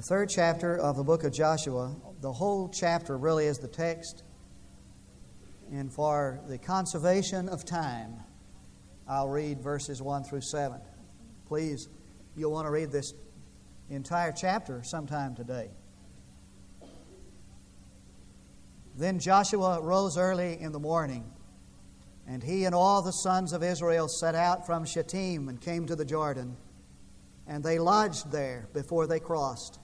The third chapter of the book of Joshua, the whole chapter really is the text. And for the conservation of time, I'll read verses 1 through 7. Please, you'll want to read this entire chapter sometime today. Then Joshua rose early in the morning, and he and all the sons of Israel set out from Shittim and came to the Jordan, and they lodged there before they crossed.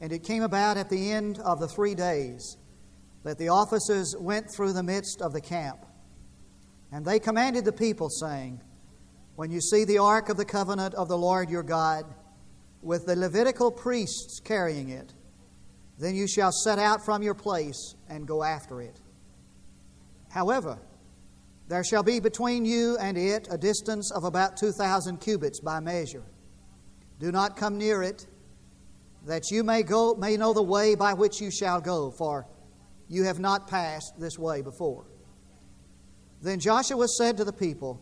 And it came about at the end of the three days that the officers went through the midst of the camp. And they commanded the people, saying, When you see the ark of the covenant of the Lord your God, with the Levitical priests carrying it, then you shall set out from your place and go after it. However, there shall be between you and it a distance of about 2,000 cubits by measure. Do not come near it, that you may, go, may know the way by which you shall go, for you have not passed this way before. Then Joshua said to the people,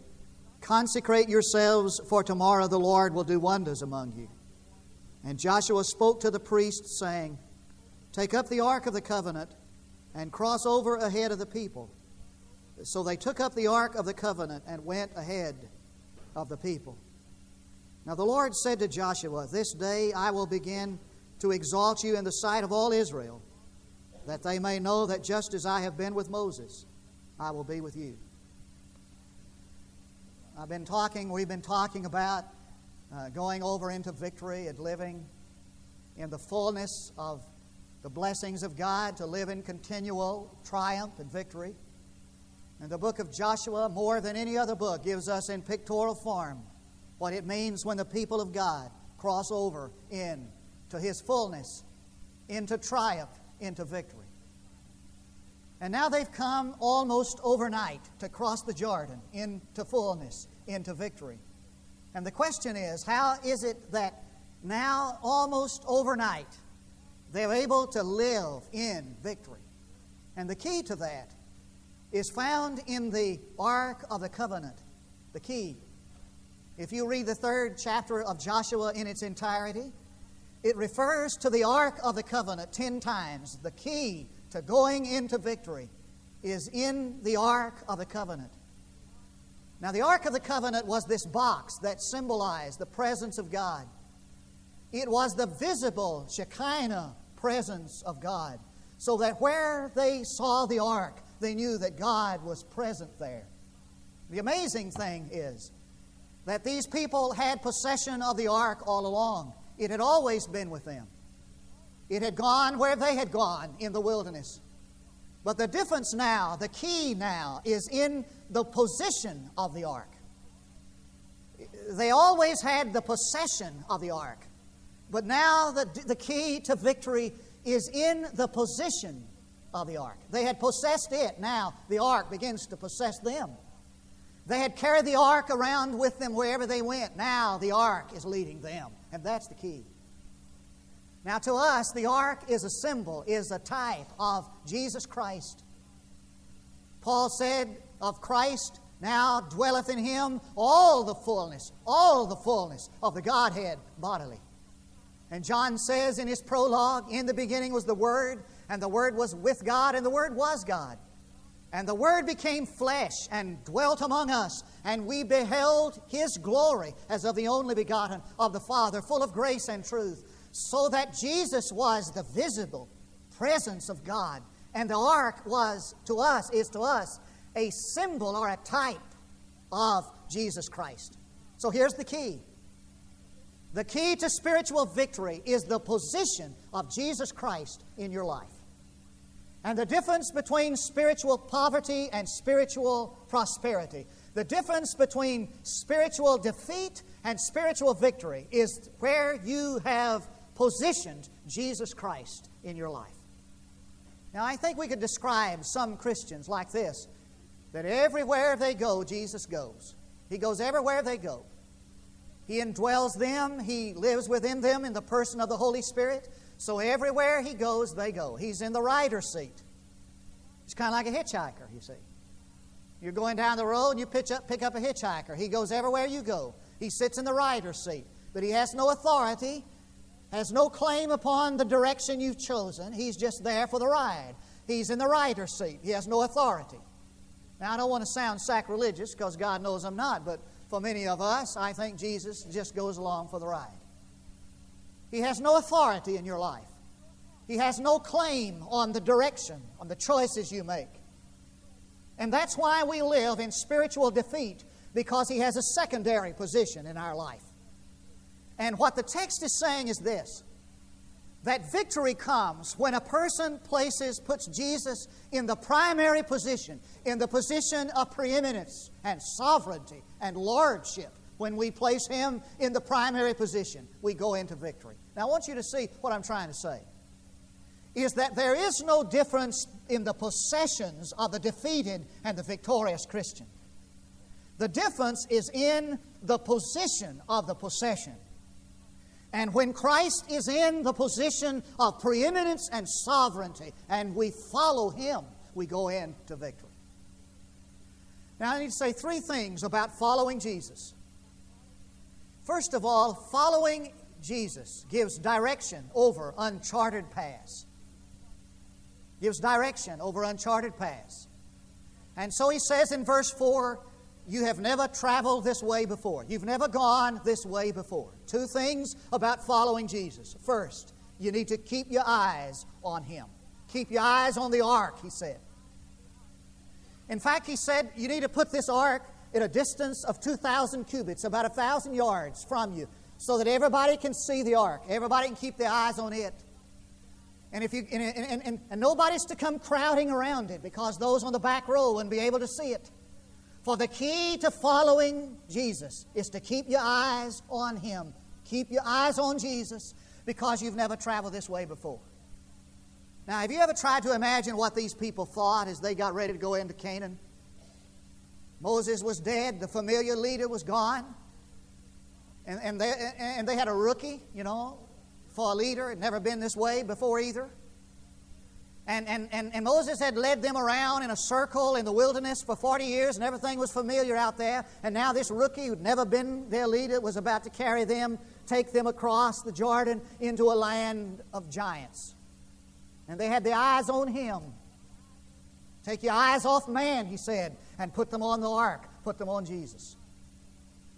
Consecrate yourselves, for tomorrow the Lord will do wonders among you. And Joshua spoke to the priests, saying, Take up the ark of the covenant and cross over ahead of the people. So they took up the ark of the covenant and went ahead of the people. Now the Lord said to Joshua, This day I will begin to exalt you in the sight of all Israel, that they may know that just as I have been with Moses, I will be with you. I've been talking, we've been talking about uh, going over into victory and living in the fullness of the blessings of God to live in continual triumph and victory. And the book of Joshua, more than any other book, gives us in pictorial form what it means when the people of God cross over in to his fullness, into triumph, into victory. And now they've come almost overnight to cross the Jordan into fullness, into victory. And the question is how is it that now, almost overnight, they're able to live in victory. And the key to that is found in the Ark of the Covenant. The key. If you read the third chapter of Joshua in its entirety, it refers to the Ark of the Covenant ten times. The key to going into victory is in the Ark of the Covenant. Now, the Ark of the Covenant was this box that symbolized the presence of God. It was the visible Shekinah presence of God, so that where they saw the ark, they knew that God was present there. The amazing thing is that these people had possession of the ark all along. It had always been with them. It had gone where they had gone in the wilderness. But the difference now, the key now, is in the position of the ark. They always had the possession of the ark. But now the, the key to victory is in the position of the ark. They had possessed it. Now the ark begins to possess them. They had carried the ark around with them wherever they went. Now the ark is leading them. And that's the key. Now, to us, the ark is a symbol, is a type of Jesus Christ. Paul said of Christ, now dwelleth in him all the fullness, all the fullness of the Godhead bodily. And John says in his prologue, In the beginning was the Word, and the Word was with God, and the Word was God. And the Word became flesh and dwelt among us, and we beheld His glory as of the only begotten of the Father, full of grace and truth, so that Jesus was the visible presence of God. And the ark was to us, is to us, a symbol or a type of Jesus Christ. So here's the key the key to spiritual victory is the position of Jesus Christ in your life. And the difference between spiritual poverty and spiritual prosperity, the difference between spiritual defeat and spiritual victory is where you have positioned Jesus Christ in your life. Now, I think we could describe some Christians like this that everywhere they go, Jesus goes. He goes everywhere they go. He indwells them, He lives within them in the person of the Holy Spirit. So everywhere He goes, they go. He's in the rider's seat. He's kind of like a hitchhiker, you see. You're going down the road and you pick up, pick up a hitchhiker. He goes everywhere you go. He sits in the rider's seat, but he has no authority has no claim upon the direction you've chosen. He's just there for the ride. He's in the rider's seat. He has no authority. Now, I don't want to sound sacrilegious because God knows I'm not, but for many of us, I think Jesus just goes along for the ride. He has no authority in your life. He has no claim on the direction, on the choices you make. And that's why we live in spiritual defeat because He has a secondary position in our life. And what the text is saying is this that victory comes when a person places, puts Jesus in the primary position, in the position of preeminence and sovereignty and lordship. When we place Him in the primary position, we go into victory. Now, I want you to see what I'm trying to say. Is that there is no difference in the possessions of the defeated and the victorious Christian. The difference is in the position of the possession. And when Christ is in the position of preeminence and sovereignty, and we follow Him, we go into victory. Now, I need to say three things about following Jesus. First of all, following Jesus gives direction over uncharted paths. Gives direction over uncharted paths. And so he says in verse 4 you have never traveled this way before. You've never gone this way before. Two things about following Jesus. First, you need to keep your eyes on Him. Keep your eyes on the ark, he said. In fact, he said you need to put this ark at a distance of 2,000 cubits, about 1,000 yards from you, so that everybody can see the ark. Everybody can keep their eyes on it. And, if you, and, and, and, and nobody's to come crowding around it because those on the back row wouldn't be able to see it. For the key to following Jesus is to keep your eyes on Him. Keep your eyes on Jesus because you've never traveled this way before. Now, have you ever tried to imagine what these people thought as they got ready to go into Canaan? Moses was dead, the familiar leader was gone, and, and, they, and they had a rookie, you know, for a leader. Had never been this way before either. And, and, and, and Moses had led them around in a circle in the wilderness for 40 years, and everything was familiar out there. And now this rookie who'd never been their leader was about to carry them, take them across the Jordan into a land of giants. And they had their eyes on him. Take your eyes off man, he said, and put them on the ark, put them on Jesus.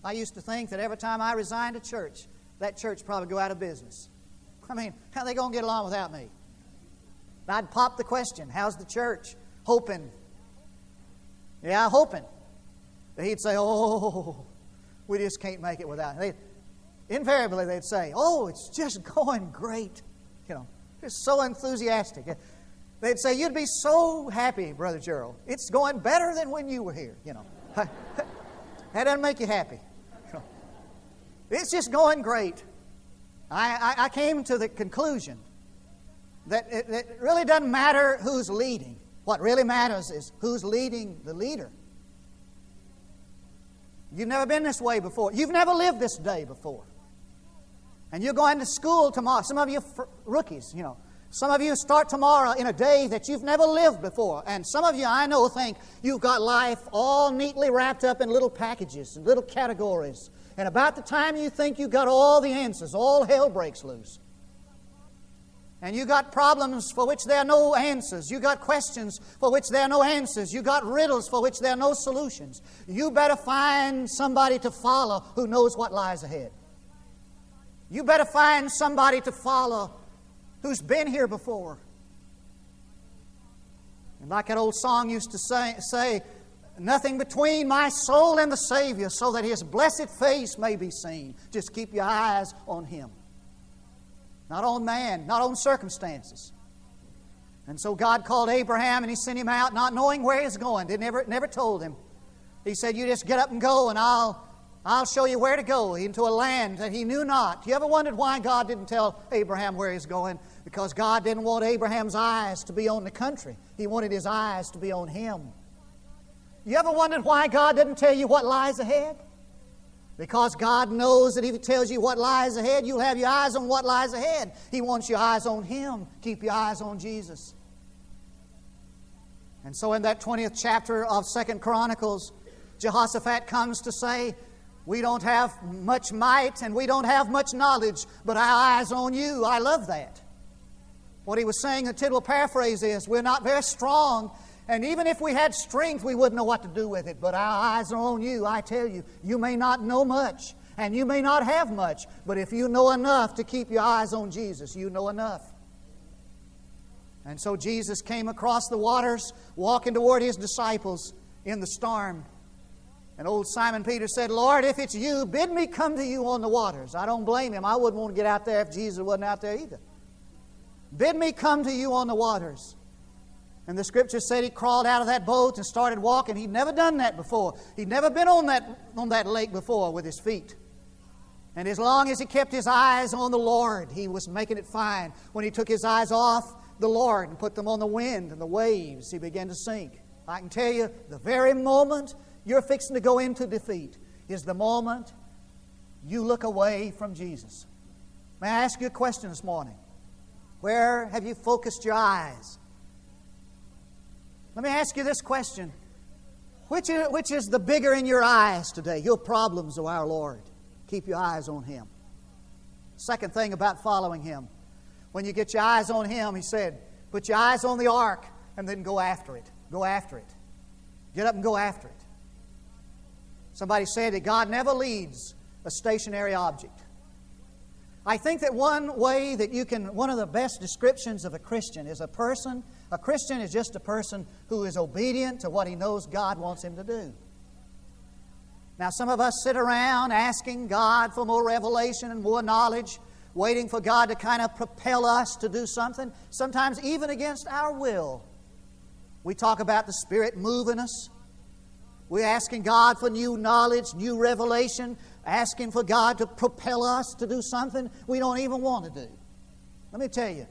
I used to think that every time I resigned a church, that church probably go out of business. I mean, how are they going to get along without me? I'd pop the question, How's the church? Hoping. Yeah, hoping. He'd say, Oh, we just can't make it without. They, invariably, they'd say, Oh, it's just going great. You know, just so enthusiastic. They'd say, You'd be so happy, Brother Gerald. It's going better than when you were here, you know. that doesn't make you happy. It's just going great. I, I, I came to the conclusion that it, it really doesn't matter who's leading. What really matters is who's leading the leader. You've never been this way before. You've never lived this day before. And you're going to school tomorrow. Some of you rookies, you know. Some of you start tomorrow in a day that you've never lived before. And some of you, I know, think you've got life all neatly wrapped up in little packages and little categories. And about the time you think you've got all the answers, all hell breaks loose. And you got problems for which there are no answers. You got questions for which there are no answers. You got riddles for which there are no solutions. You better find somebody to follow who knows what lies ahead. You better find somebody to follow who's been here before. And like that old song used to say, say nothing between my soul and the Savior, so that His blessed face may be seen. Just keep your eyes on Him not on man, not on circumstances. And so God called Abraham and he sent him out not knowing where he's going. They never, never told him. He said, You just get up and go, and I'll, I'll show you where to go into a land that he knew not. You ever wondered why God didn't tell Abraham where he's going? Because God didn't want Abraham's eyes to be on the country, He wanted his eyes to be on him. You ever wondered why God didn't tell you what lies ahead? Because God knows that if He tells you what lies ahead, you'll have your eyes on what lies ahead. He wants your eyes on Him. Keep your eyes on Jesus. And so in that 20th chapter of Second Chronicles, Jehoshaphat comes to say, We don't have much might and we don't have much knowledge, but our eyes on you. I love that. What he was saying, the Tidwell paraphrase is, we're not very strong, and even if we had strength, we wouldn't know what to do with it. But our eyes are on you. I tell you, you may not know much, and you may not have much, but if you know enough to keep your eyes on Jesus, you know enough. And so Jesus came across the waters, walking toward his disciples in the storm. And old Simon Peter said, Lord, if it's you, bid me come to you on the waters. I don't blame him. I wouldn't want to get out there if Jesus wasn't out there either. Bid me come to you on the waters. And the scripture said he crawled out of that boat and started walking. He'd never done that before. He'd never been on that, on that lake before with his feet. And as long as he kept his eyes on the Lord, he was making it fine. When he took his eyes off the Lord and put them on the wind and the waves, he began to sink. I can tell you, the very moment you're fixing to go into defeat is the moment you look away from Jesus. May I ask you a question this morning? Where have you focused your eyes? Let me ask you this question. Which is, which is the bigger in your eyes today, your problems or our Lord? Keep your eyes on Him. Second thing about following Him. When you get your eyes on Him, He said, put your eyes on the ark and then go after it. Go after it. Get up and go after it. Somebody said that God never leads a stationary object. I think that one way that you can, one of the best descriptions of a Christian is a person, a Christian is just a person who is obedient to what he knows God wants him to do. Now, some of us sit around asking God for more revelation and more knowledge, waiting for God to kind of propel us to do something, sometimes even against our will. We talk about the Spirit moving us. We're asking God for new knowledge, new revelation, asking for God to propel us to do something we don't even want to do. Let me tell you,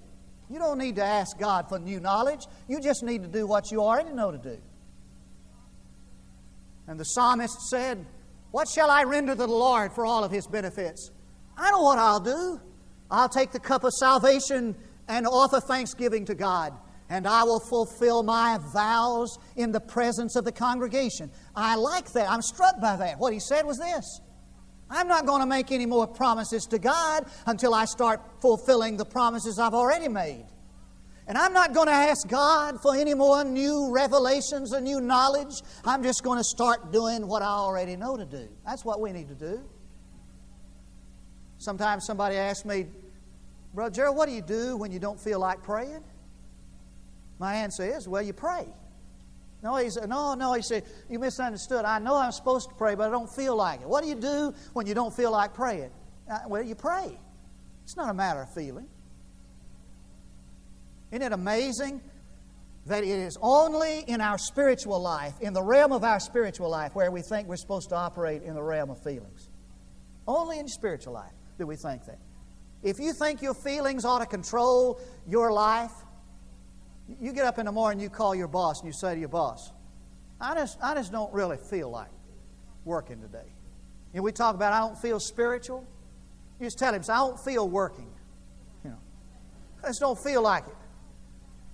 you don't need to ask God for new knowledge. You just need to do what you already know to do. And the psalmist said, What shall I render to the Lord for all of his benefits? I know what I'll do. I'll take the cup of salvation and offer thanksgiving to God and I will fulfill my vows in the presence of the congregation. I like that. I'm struck by that. What he said was this I'm not going to make any more promises to God until I start fulfilling the promises I've already made. And I'm not going to ask God for any more new revelations or new knowledge. I'm just going to start doing what I already know to do. That's what we need to do. Sometimes somebody asks me, Brother Gerald, what do you do when you don't feel like praying? My answer is, well, you pray. No, he said, no, no, he said, you misunderstood. I know I'm supposed to pray, but I don't feel like it. What do you do when you don't feel like praying? Uh, well, you pray. It's not a matter of feeling. Isn't it amazing that it is only in our spiritual life, in the realm of our spiritual life, where we think we're supposed to operate in the realm of feelings? Only in spiritual life do we think that. If you think your feelings ought to control your life, you get up in the morning, you call your boss, and you say to your boss, I just, I just don't really feel like working today. You know, we talk about I don't feel spiritual. You just tell him, I don't feel working. You know, I just don't feel like it.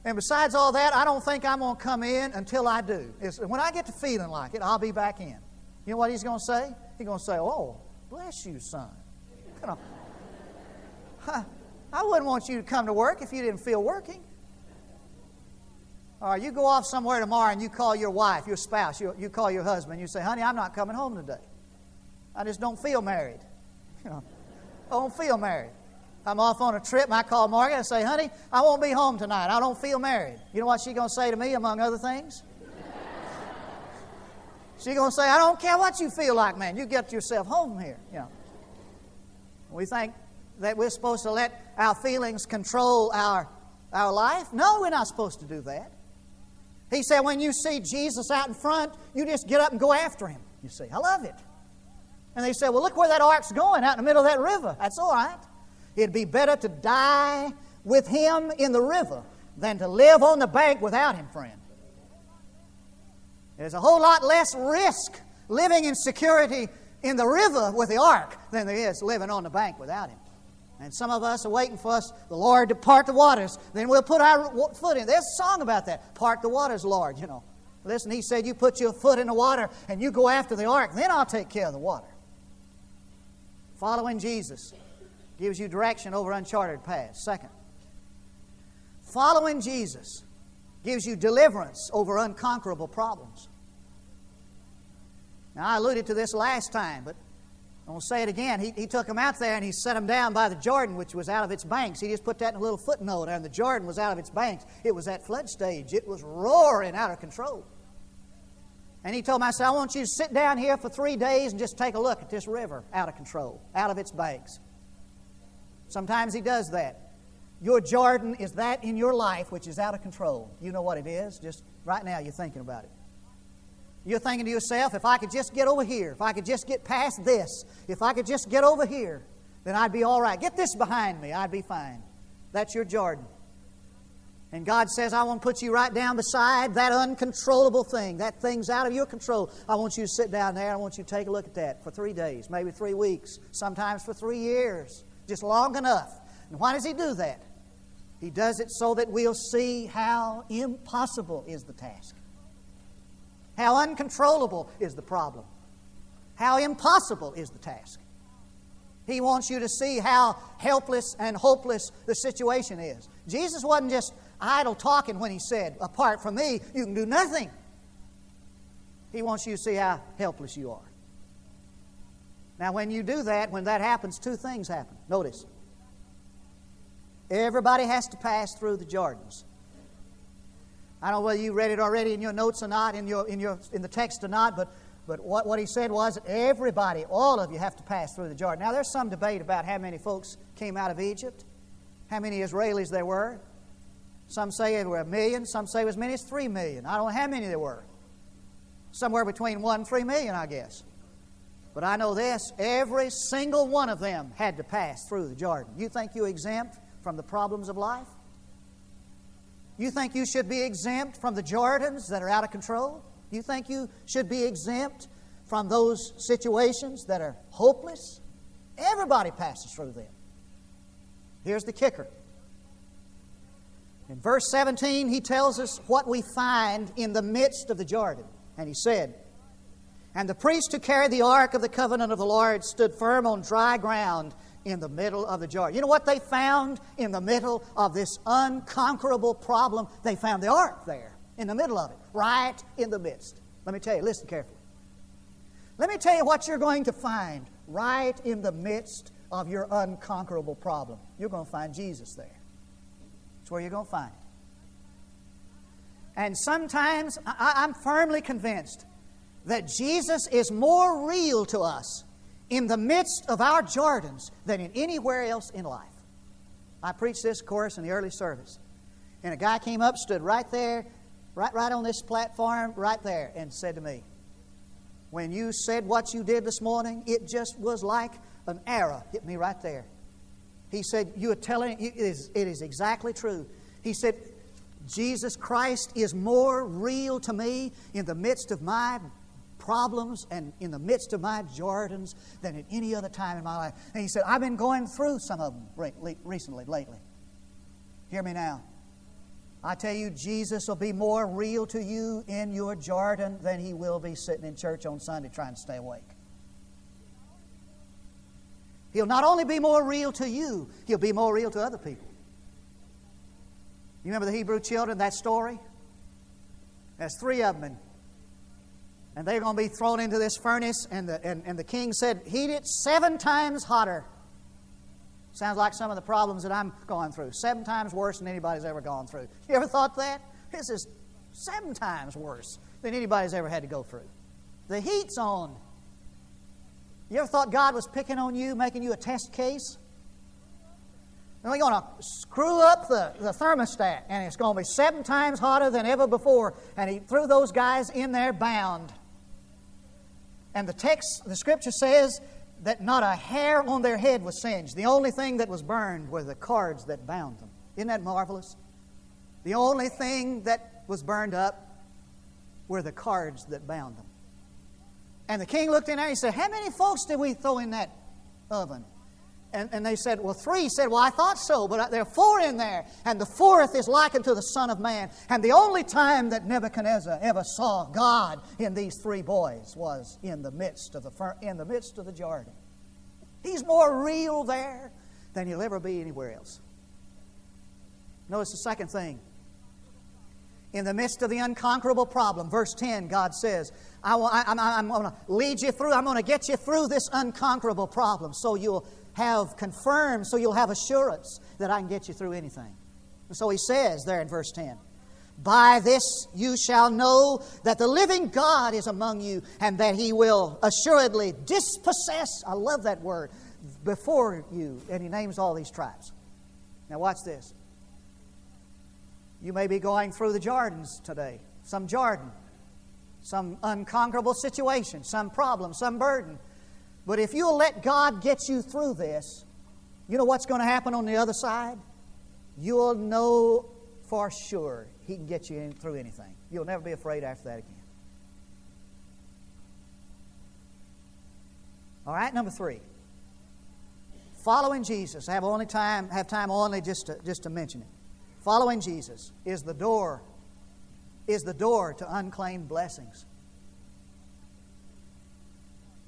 And besides all that, I don't think I'm going to come in until I do. It's, when I get to feeling like it, I'll be back in. You know what he's going to say? He's going to say, Oh, bless you, son. I wouldn't want you to come to work if you didn't feel working. Or you go off somewhere tomorrow and you call your wife, your spouse, you, you call your husband, you say, honey, I'm not coming home today. I just don't feel married. I don't feel married. I'm off on a trip and I call Margaret and say, honey, I won't be home tonight. I don't feel married. You know what she's going to say to me, among other things? she's going to say, I don't care what you feel like, man. You get yourself home here. You know. We think that we're supposed to let our feelings control our, our life. No, we're not supposed to do that. He said, when you see Jesus out in front, you just get up and go after him. You see, I love it. And they said, well, look where that ark's going out in the middle of that river. That's all right. It'd be better to die with him in the river than to live on the bank without him, friend. There's a whole lot less risk living in security in the river with the ark than there is living on the bank without him. And some of us are waiting for us, the Lord, to part the waters. Then we'll put our foot in. There's a song about that. Part the waters, Lord, you know. Listen, he said, You put your foot in the water and you go after the ark, then I'll take care of the water. Following Jesus gives you direction over uncharted paths. Second, following Jesus gives you deliverance over unconquerable problems. Now, I alluded to this last time, but I will say it again. He, he took them out there and he set them down by the Jordan, which was out of its banks. He just put that in a little footnote, and the Jordan was out of its banks. It was at flood stage, it was roaring out of control. And he told me, I said, I want you to sit down here for three days and just take a look at this river out of control, out of its banks. Sometimes he does that. Your Jordan is that in your life which is out of control. You know what it is? Just right now, you're thinking about it. You're thinking to yourself, if I could just get over here, if I could just get past this, if I could just get over here, then I'd be all right. Get this behind me, I'd be fine. That's your Jordan. And God says, I want to put you right down beside that uncontrollable thing. That thing's out of your control. I want you to sit down there. I want you to take a look at that for three days, maybe three weeks, sometimes for three years, just long enough. And why does He do that? He does it so that we'll see how impossible is the task. How uncontrollable is the problem? How impossible is the task? He wants you to see how helpless and hopeless the situation is. Jesus wasn't just idle talking when he said, Apart from me, you can do nothing. He wants you to see how helpless you are. Now, when you do that, when that happens, two things happen. Notice. Everybody has to pass through the Jordans. I don't know whether you read it already in your notes or not, in, your, in, your, in the text or not, but, but what, what he said was that everybody, all of you, have to pass through the Jordan. Now, there's some debate about how many folks came out of Egypt, how many Israelis there were. Some say there were a million, some say as many as three million. I don't know how many there were. Somewhere between one and three million, I guess. But I know this every single one of them had to pass through the Jordan. You think you're exempt from the problems of life? You think you should be exempt from the Jordans that are out of control? You think you should be exempt from those situations that are hopeless? Everybody passes through them. Here's the kicker. In verse 17, he tells us what we find in the midst of the Jordan. And he said, And the priest who carried the ark of the covenant of the Lord stood firm on dry ground in the middle of the Jordan. You know what they found in the middle of this unconquerable problem? They found the ark there, in the middle of it, right in the midst. Let me tell you, listen carefully. Let me tell you what you're going to find right in the midst of your unconquerable problem. You're going to find Jesus there. That's where you're going to find him. And sometimes I, am firmly convinced that Jesus is more real to us in the midst of our Jordans than in anywhere else in life. I preached this course in the early service. And a guy came up, stood right there, right, right on this platform, right there, and said to me, When you said what you did this morning, it just was like an arrow hit me right there. He said, You are telling it is, it is exactly true. He said, Jesus Christ is more real to me in the midst of my problems and in the midst of my Jordans than at any other time in my life. And he said, I've been going through some of them recently, lately. Hear me now. I tell you, Jesus will be more real to you in your Jordan than he will be sitting in church on Sunday trying to stay awake. He'll not only be more real to you, he'll be more real to other people. You remember the Hebrew children, that story? There's three of them, and they're going to be thrown into this furnace. And the, and, and the king said, Heat it seven times hotter. Sounds like some of the problems that I'm going through. Seven times worse than anybody's ever gone through. You ever thought that? This is seven times worse than anybody's ever had to go through. The heat's on. You ever thought God was picking on you, making you a test case? And we're going to screw up the, the thermostat, and it's going to be seven times hotter than ever before. And he threw those guys in there bound. And the text, the scripture says that not a hair on their head was singed. The only thing that was burned were the cords that bound them. Isn't that marvelous? The only thing that was burned up were the cords that bound them. And the king looked in there and he said, How many folks did we throw in that oven? And, and they said, Well, three. He said, Well, I thought so, but uh, there are four in there. And the fourth is likened to the Son of Man. And the only time that Nebuchadnezzar ever saw God in these three boys was in the midst of the, in the, midst of the Jordan. He's more real there than he'll ever be anywhere else. Notice the second thing. In the midst of the unconquerable problem, verse 10, God says, I am going to lead you through, I'm going to get you through this unconquerable problem so you'll have confirmed, so you'll have assurance that I can get you through anything. And so he says there in verse 10, by this you shall know that the living God is among you, and that he will assuredly dispossess, I love that word, before you. And he names all these tribes. Now, watch this. You may be going through the Jordans today, some Jordan, some unconquerable situation, some problem, some burden. But if you'll let God get you through this, you know what's going to happen on the other side? You'll know for sure He can get you in, through anything. You'll never be afraid after that again. All right, number three. Following Jesus. I have only time have time only just to, just to mention it. Following Jesus is the door is the door to unclaimed blessings.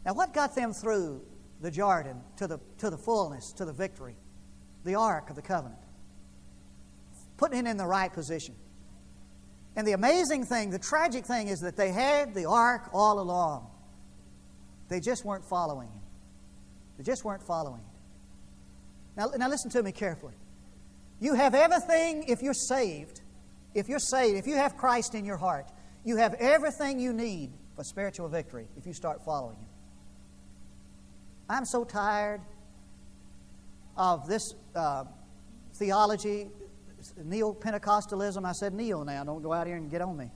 Now, what got them through the Jordan to the, to the fullness, to the victory? The Ark of the Covenant. Putting it in the right position. And the amazing thing, the tragic thing, is that they had the Ark all along. They just weren't following Him. They just weren't following it. Now, now listen to me carefully. You have everything if you're saved. If you're saved, if you have Christ in your heart, you have everything you need for spiritual victory if you start following Him. I'm so tired of this uh, theology, neo Pentecostalism. I said neo now, don't go out here and get on me.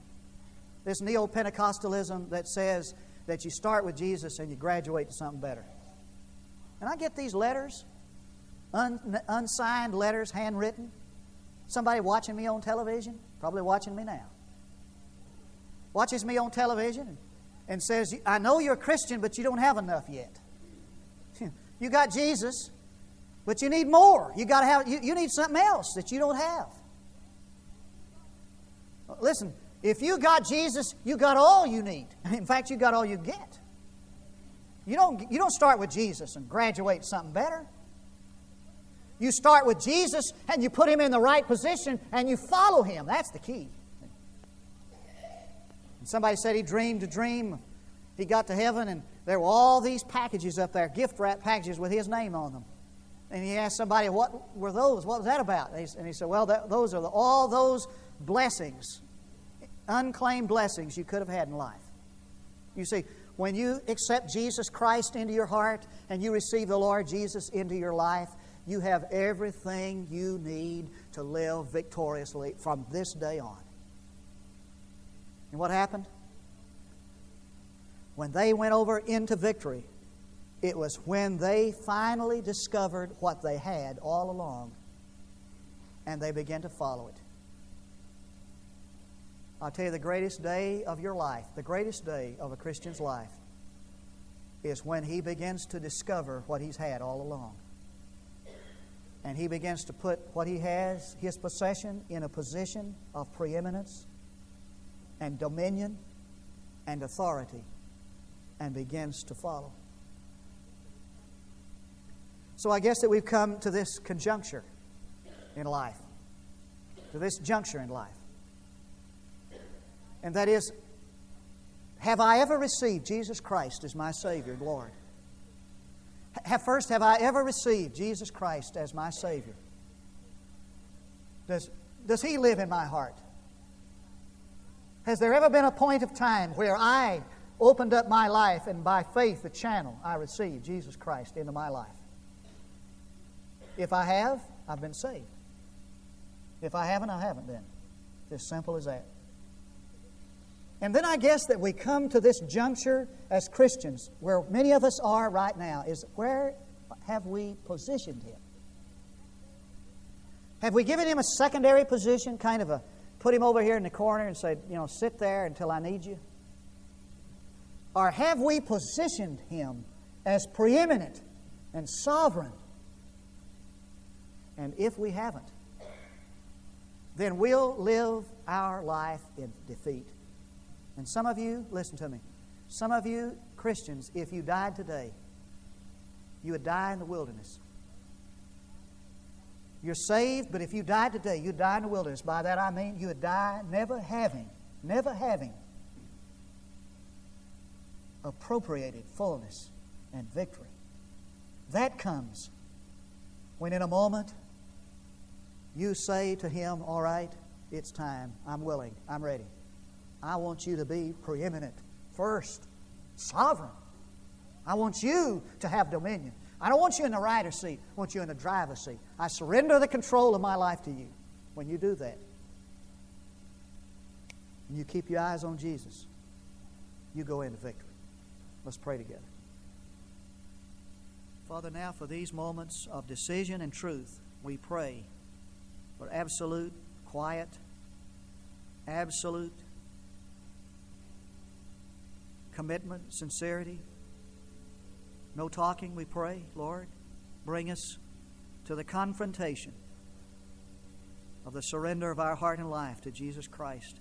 This neo Pentecostalism that says that you start with Jesus and you graduate to something better. And I get these letters, un, unsigned letters, handwritten. Somebody watching me on television, probably watching me now, watches me on television and says, I know you're a Christian, but you don't have enough yet. You got Jesus, but you need more. You got to have you, you need something else that you don't have. Listen, if you got Jesus, you got all you need. In fact, you got all you get. You don't, you don't start with Jesus and graduate something better. You start with Jesus and you put him in the right position and you follow him. That's the key. And somebody said he dreamed a dream. He got to heaven and there were all these packages up there, gift wrap packages with his name on them. And he asked somebody, What were those? What was that about? And he, said, Well, that, those are the, all those blessings, unclaimed blessings you could have had in life. You see, when you accept Jesus Christ into your heart and you receive the Lord Jesus into your life, you have everything you need to live victoriously from this day on. And what happened? When they went over into victory, it was when they finally discovered what they had all along and they began to follow it. I'll tell you the greatest day of your life, the greatest day of a Christian's life, is when he begins to discover what he's had all along. And he begins to put what he has, his possession, in a position of preeminence and dominion and authority and begins to follow. So I guess that we've come to this conjuncture in life, to this juncture in life. And that is, have I ever received Jesus Christ as my Savior, Lord? Have, first, have I ever received Jesus Christ as my Savior? Does, does He live in my heart? Has there ever been a point of time where I opened up my life, and by faith, the channel, I received Jesus Christ into my life. If I have, I've been saved. If I haven't, I haven't been. As simple as that. And then I guess that we come to this juncture as Christians, where many of us are right now, is where have we positioned Him? Have we given Him a secondary position, kind of a put Him over here in the corner and say, you know, sit there until I need you? Or have we positioned him as preeminent and sovereign? And if we haven't, then we'll live our life in defeat. And some of you, listen to me, some of you Christians, if you died today, you would die in the wilderness. You're saved, but if you died today, you'd die in the wilderness. By that I mean you would die never having, never having appropriated fullness and victory. That comes when in a moment you say to him, All right, it's time. I'm willing. I'm ready. I want you to be preeminent, first, sovereign. I want you to have dominion. I don't want you in the rider's seat. I want you in the driver's seat. I surrender the control of my life to you. When you do that, and you keep your eyes on Jesus, you go into victory. Let's pray together. Father, now for these moments of decision and truth, we pray for absolute quiet, absolute commitment, sincerity. No talking, we pray, Lord. Bring us to the confrontation of the surrender of our heart and life to Jesus Christ,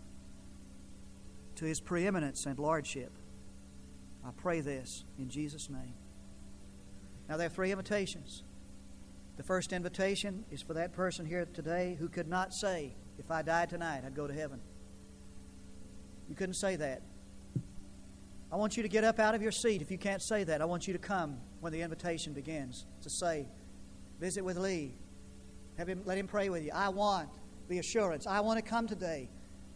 to his preeminence and lordship. I pray this in Jesus' name. Now, there are three invitations. The first invitation is for that person here today who could not say, If I died tonight, I'd go to heaven. You couldn't say that. I want you to get up out of your seat. If you can't say that, I want you to come when the invitation begins to say, Visit with Lee. Have him, let him pray with you. I want the assurance. I want to come today.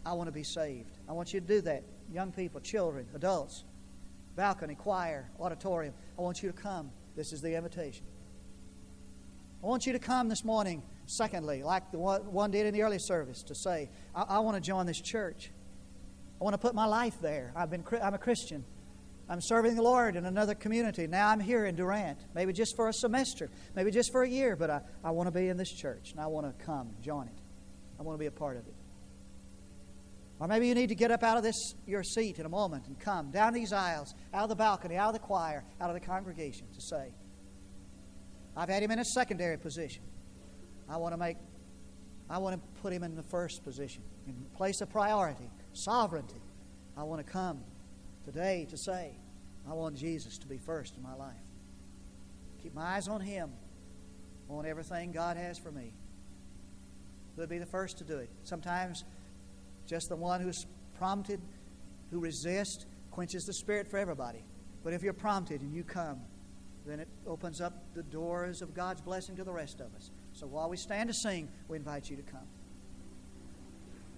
I want to be saved. I want you to do that. Young people, children, adults, balcony, choir, auditorium. I want you to come. This is the invitation. I want you to come this morning, secondly, like the one did in the early service, to say, I, I want to join this church. I want to put my life there. I've been, I'm a Christian. I'm serving the Lord in another community. Now I'm here in Durant, maybe just for a semester, maybe just for a year, but I, I want to be in this church and I want to come join it. I want to be a part of it. Or maybe you need to get up out of this your seat in a moment and come down these aisles, out of the balcony, out of the choir, out of the congregation to say, I've had him in a secondary position. I want to make I want to put him in the first position, in place of priority sovereignty. I want to come today to say, I want Jesus to be first in my life. Keep my eyes on Him, on everything God has for me. Who'll be the first to do it? Sometimes just the one who's prompted, who resists, quenches the spirit for everybody. But if you're prompted and you come, then it opens up the doors of God's blessing to the rest of us. So while we stand to sing, we invite you to come.